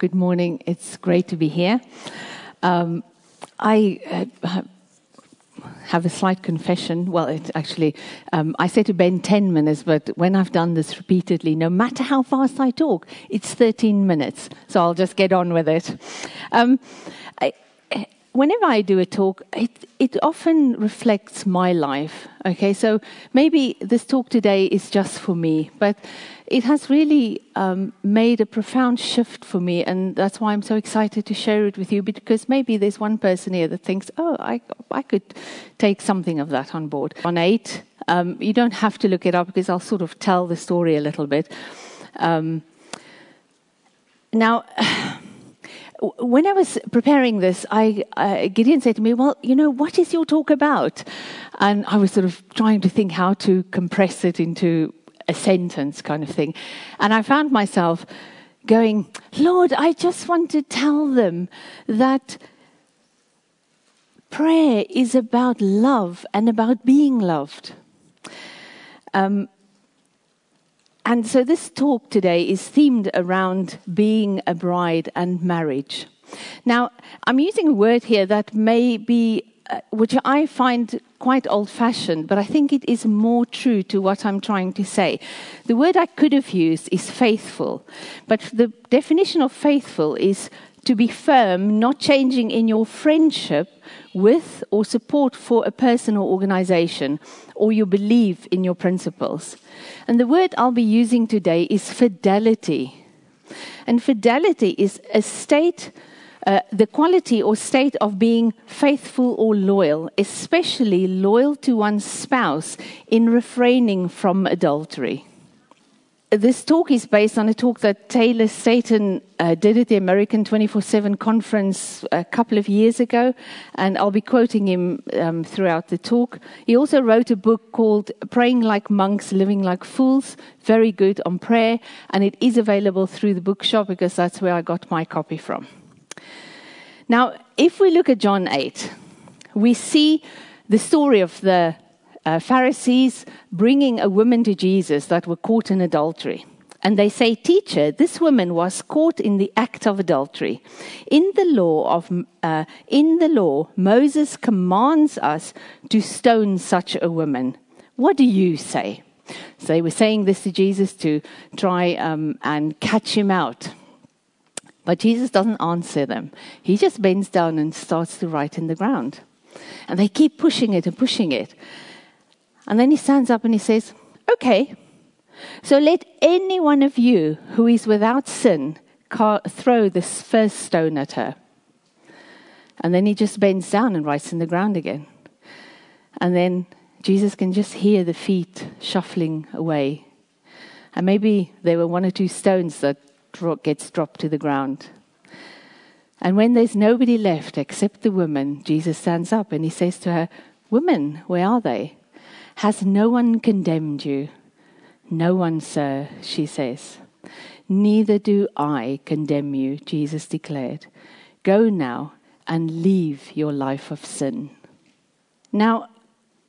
Good morning. It's great to be here. Um, I uh, have a slight confession. Well, it actually, um, I say to Ben 10 minutes, but when I've done this repeatedly, no matter how fast I talk, it's 13 minutes. So I'll just get on with it. Um, I, whenever I do a talk, it, it often reflects my life. Okay, so maybe this talk today is just for me, but it has really um, made a profound shift for me, and that's why I'm so excited to share it with you. Because maybe there's one person here that thinks, "Oh, I, I could take something of that on board." John eight, um, you don't have to look it up because I'll sort of tell the story a little bit. Um, now. when I was preparing this, I, uh, Gideon said to me, Well, you know, what is your talk about? And I was sort of trying to think how to compress it into a sentence kind of thing. And I found myself going, Lord, I just want to tell them that prayer is about love and about being loved. Um, and so this talk today is themed around being a bride and marriage. Now, I'm using a word here that may be uh, which I find quite old fashioned, but I think it is more true to what I'm trying to say. The word I could have used is faithful, but the definition of faithful is to be firm, not changing in your friendship with or support for a person or organization, or you believe in your principles. And the word I'll be using today is fidelity. And fidelity is a state uh, the quality or state of being faithful or loyal, especially loyal to one's spouse in refraining from adultery. This talk is based on a talk that Tyler Staton uh, did at the American 24 7 conference a couple of years ago, and I'll be quoting him um, throughout the talk. He also wrote a book called Praying Like Monks, Living Like Fools, very good on prayer, and it is available through the bookshop because that's where I got my copy from. Now, if we look at John 8, we see the story of the uh, Pharisees bringing a woman to Jesus that were caught in adultery. And they say, Teacher, this woman was caught in the act of adultery. In the law of uh, in the law, Moses commands us to stone such a woman. What do you say? So they were saying this to Jesus to try um, and catch him out. But Jesus doesn't answer them. He just bends down and starts to write in the ground. And they keep pushing it and pushing it. And then he stands up and he says, Okay, so let any one of you who is without sin throw this first stone at her. And then he just bends down and writes in the ground again. And then Jesus can just hear the feet shuffling away. And maybe there were one or two stones that gets dropped to the ground. And when there's nobody left except the woman, Jesus stands up and he says to her, Woman, where are they? Has no one condemned you? No one, sir, she says. Neither do I condemn you, Jesus declared. Go now and leave your life of sin. Now,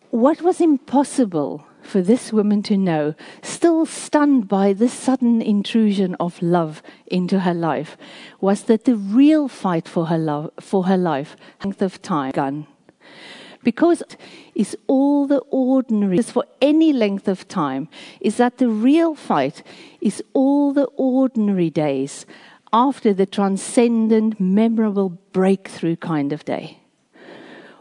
what was impossible for this woman to know, still stunned by this sudden intrusion of love into her life, was that the real fight for her love for her life, length of time, gone. Because is all the ordinary for any length of time, is that the real fight is all the ordinary days after the transcendent, memorable breakthrough kind of day.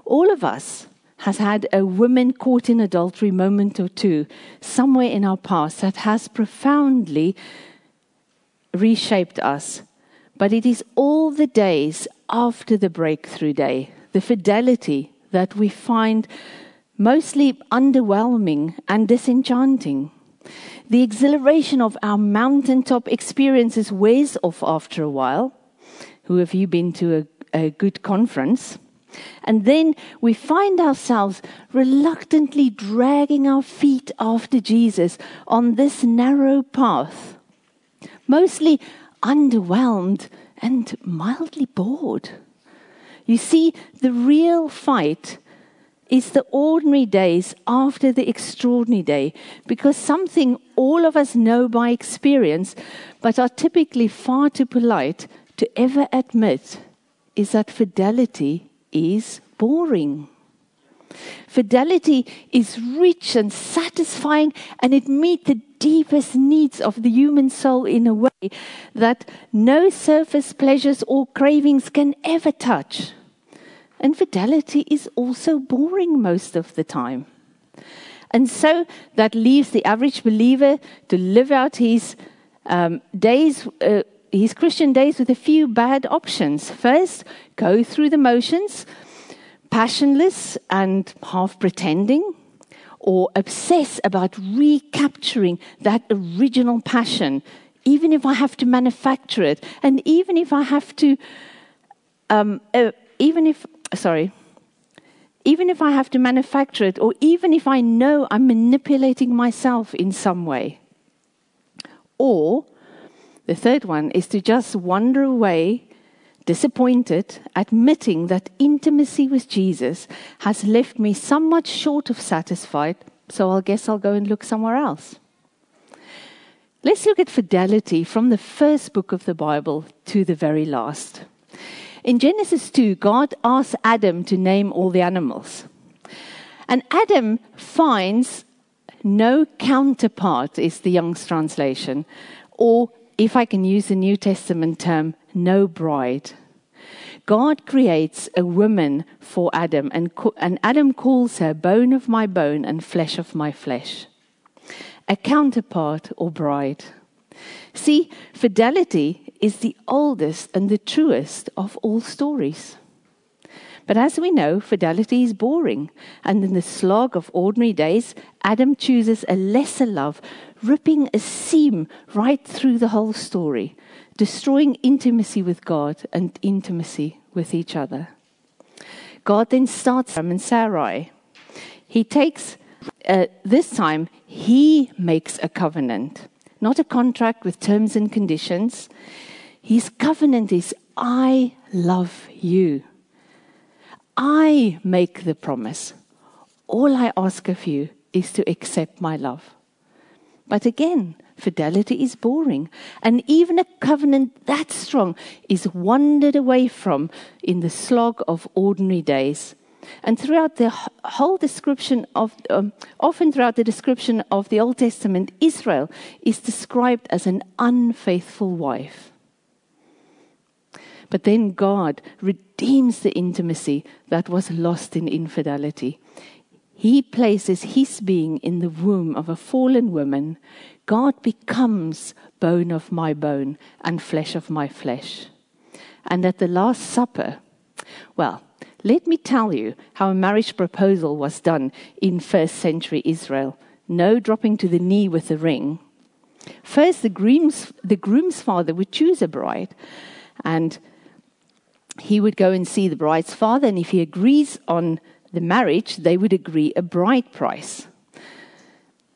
All of us has had a woman caught in adultery moment or two somewhere in our past that has profoundly reshaped us. But it is all the days after the breakthrough day, the fidelity that we find mostly underwhelming and disenchanting. The exhilaration of our mountaintop experiences wears off after a while. Who have you been to a, a good conference? And then we find ourselves reluctantly dragging our feet after Jesus on this narrow path, mostly underwhelmed and mildly bored. You see, the real fight is the ordinary days after the extraordinary day, because something all of us know by experience, but are typically far too polite to ever admit is that fidelity is boring. Fidelity is rich and satisfying, and it meets the deepest needs of the human soul in a way that no surface pleasures or cravings can ever touch. And fidelity is also boring most of the time. And so that leaves the average believer to live out his um, days, uh, his Christian days, with a few bad options. First, go through the motions, passionless and half pretending, or obsess about recapturing that original passion, even if I have to manufacture it, and even if I have to, um, uh, even if, sorry, even if I have to manufacture it, or even if I know I'm manipulating myself in some way. Or the third one is to just wander away, disappointed, admitting that intimacy with Jesus has left me somewhat short of satisfied, so I guess I'll go and look somewhere else. Let's look at fidelity from the first book of the Bible to the very last. In Genesis 2, God asks Adam to name all the animals. And Adam finds no counterpart, is the Young's translation, or if I can use the New Testament term, no bride. God creates a woman for Adam, and, and Adam calls her bone of my bone and flesh of my flesh. A counterpart or bride. See, fidelity is the oldest and the truest of all stories. But as we know, fidelity is boring, and in the slog of ordinary days, Adam chooses a lesser love, ripping a seam right through the whole story, destroying intimacy with God and intimacy with each other. God then starts Abram and Sarai. He takes, uh, this time, he makes a covenant not a contract with terms and conditions. His covenant is I love you. I make the promise. All I ask of you is to accept my love. But again, fidelity is boring. And even a covenant that strong is wandered away from in the slog of ordinary days and throughout the whole description of, um, often throughout the description of the Old Testament, Israel is described as an unfaithful wife. But then God redeems the intimacy that was lost in infidelity. He places his being in the womb of a fallen woman. God becomes bone of my bone and flesh of my flesh. And at the Last Supper, well, let me tell you how a marriage proposal was done in first century Israel. No dropping to the knee with a ring. First, the groom's, the groom's father would choose a bride, and he would go and see the bride's father, and if he agrees on the marriage, they would agree a bride price.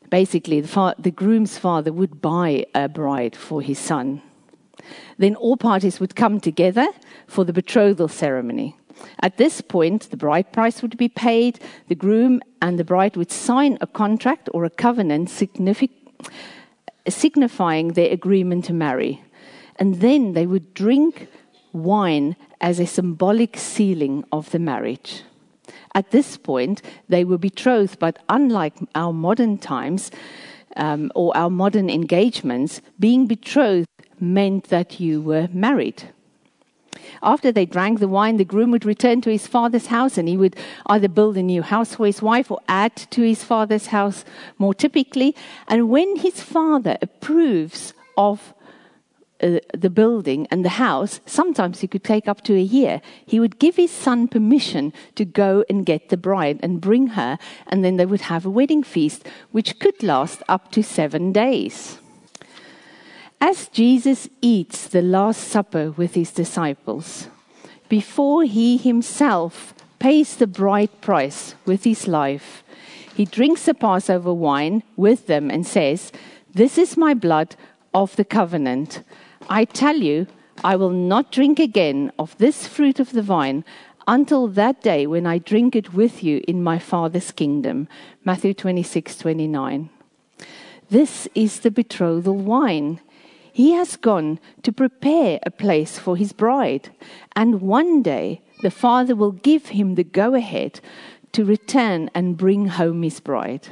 Basically, the, fa- the groom's father would buy a bride for his son. Then all parties would come together for the betrothal ceremony. At this point, the bride price would be paid, the groom and the bride would sign a contract or a covenant signifying their agreement to marry. And then they would drink wine as a symbolic sealing of the marriage. At this point, they were betrothed, but unlike our modern times um, or our modern engagements, being betrothed meant that you were married. After they drank the wine, the groom would return to his father's house and he would either build a new house for his wife or add to his father's house more typically. And when his father approves of uh, the building and the house, sometimes it could take up to a year. He would give his son permission to go and get the bride and bring her, and then they would have a wedding feast, which could last up to seven days. As Jesus eats the Last Supper with his disciples, before he himself pays the bride price with his life, he drinks the Passover wine with them and says, This is my blood of the covenant. I tell you, I will not drink again of this fruit of the vine until that day when I drink it with you in my Father's kingdom. Matthew 26 29. This is the betrothal wine He has gone to prepare a place for his bride, and one day the Father will give him the go ahead to return and bring home his bride.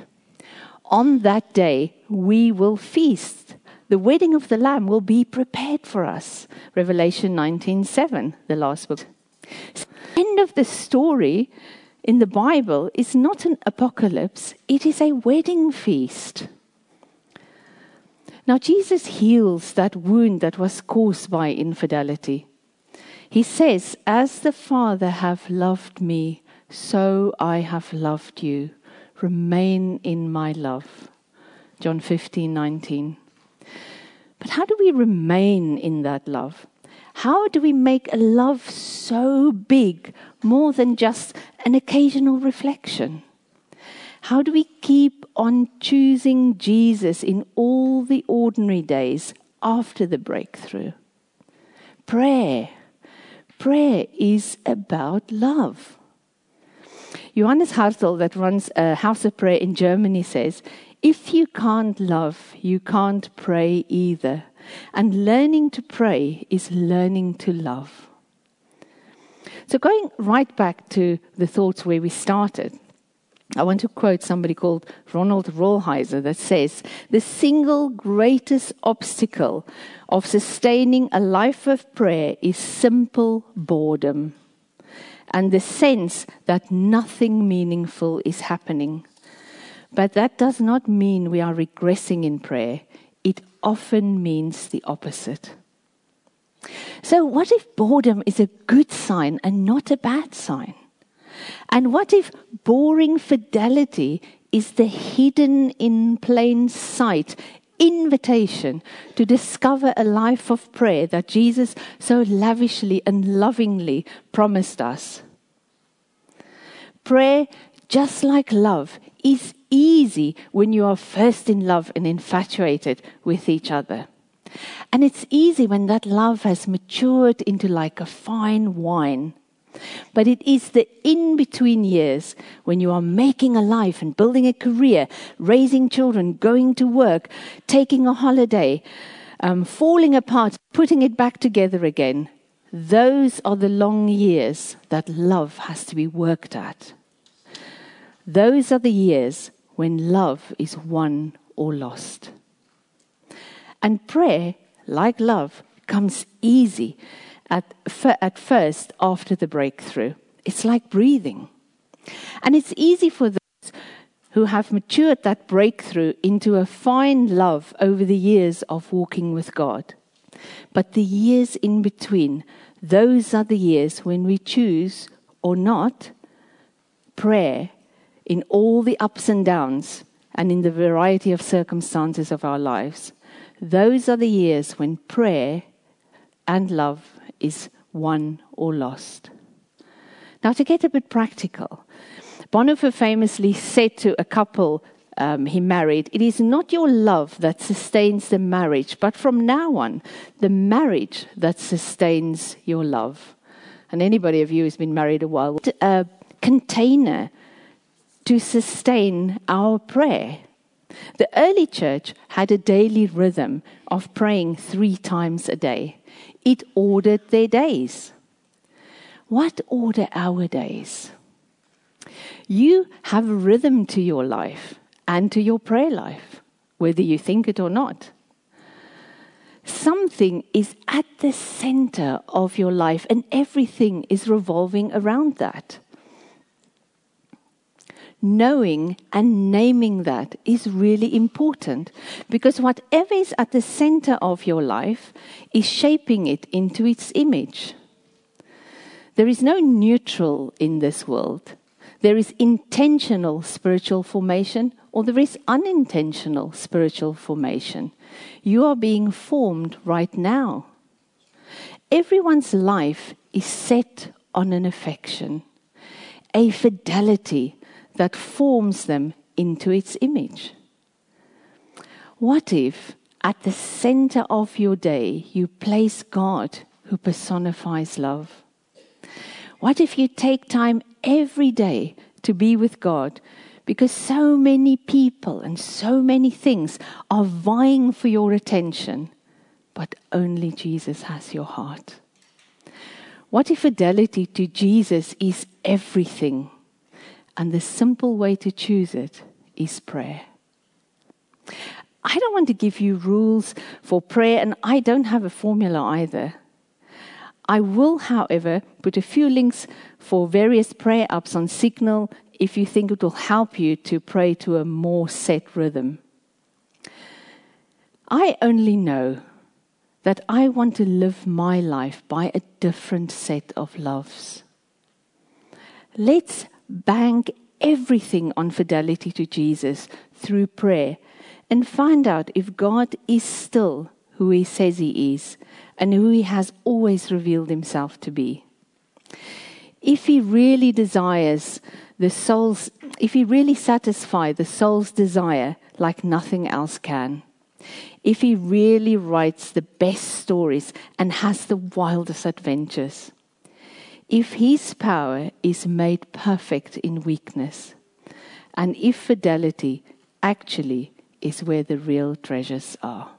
On that day, we will feast. The wedding of the Lamb will be prepared for us. Revelation 19:7, the last book. So, end of the story in the Bible is not an apocalypse, it is a wedding feast. Now, Jesus heals that wound that was caused by infidelity. He says, As the Father have loved me, so I have loved you. Remain in my love. John 15, 19. But how do we remain in that love? How do we make a love so big, more than just an occasional reflection? How do we keep on choosing Jesus in all the ordinary days after the breakthrough? Prayer. Prayer is about love. Johannes Hartl, that runs a house of prayer in Germany, says if you can't love, you can't pray either. And learning to pray is learning to love. So, going right back to the thoughts where we started, I want to quote somebody called Ronald Rolheiser that says the single greatest obstacle of sustaining a life of prayer is simple boredom and the sense that nothing meaningful is happening. But that does not mean we are regressing in prayer, it often means the opposite. So, what if boredom is a good sign and not a bad sign? And what if boring fidelity is the hidden in plain sight invitation to discover a life of prayer that Jesus so lavishly and lovingly promised us? Prayer, just like love, is easy when you are first in love and infatuated with each other. And it's easy when that love has matured into like a fine wine but it is the in between years when you are making a life and building a career, raising children, going to work, taking a holiday, um, falling apart, putting it back together again. Those are the long years that love has to be worked at. Those are the years when love is won or lost. And prayer, like love, comes easy at, at first after the breakthrough. It's like breathing. And it's easy for those who have matured that breakthrough into a fine love over the years of walking with God. But the years in between, those are the years when we choose or not prayer in all the ups and downs and in the variety of circumstances of our lives. Those are the years when prayer and love is won or lost. Now, to get a bit practical, Bonhoeffer famously said to a couple um, he married, It is not your love that sustains the marriage, but from now on, the marriage that sustains your love. And anybody of you who's been married a while, a container to sustain our prayer. The early church had a daily rhythm of praying three times a day it ordered their days. What order our days? You have a rhythm to your life and to your prayer life, whether you think it or not. Something is at the center of your life, and everything is revolving around that knowing and naming that is really important because whatever is at the center of your life is shaping it into its image. There is no neutral in this world. There is intentional spiritual formation or there is unintentional spiritual formation. You are being formed right now. Everyone's life is set on an affection, a fidelity that forms them into its image. What if at the center of your day you place God who personifies love? What if you take time every day to be with God because so many people and so many things are vying for your attention, but only Jesus has your heart? What if fidelity to Jesus is everything? And the simple way to choose it is prayer. I don't want to give you rules for prayer, and I don't have a formula either. I will, however, put a few links for various prayer apps on Signal if you think it will help you to pray to a more set rhythm. I only know that I want to live my life by a different set of loves. Let's bank everything on fidelity to Jesus through prayer and find out if God is still who he says he is and who he has always revealed himself to be. If he really desires the soul's, if he really satisfies the soul's desire like nothing else can, if he really writes the best stories and has the wildest adventures, if his power is made perfect in weakness, and if fidelity actually is where the real treasures are.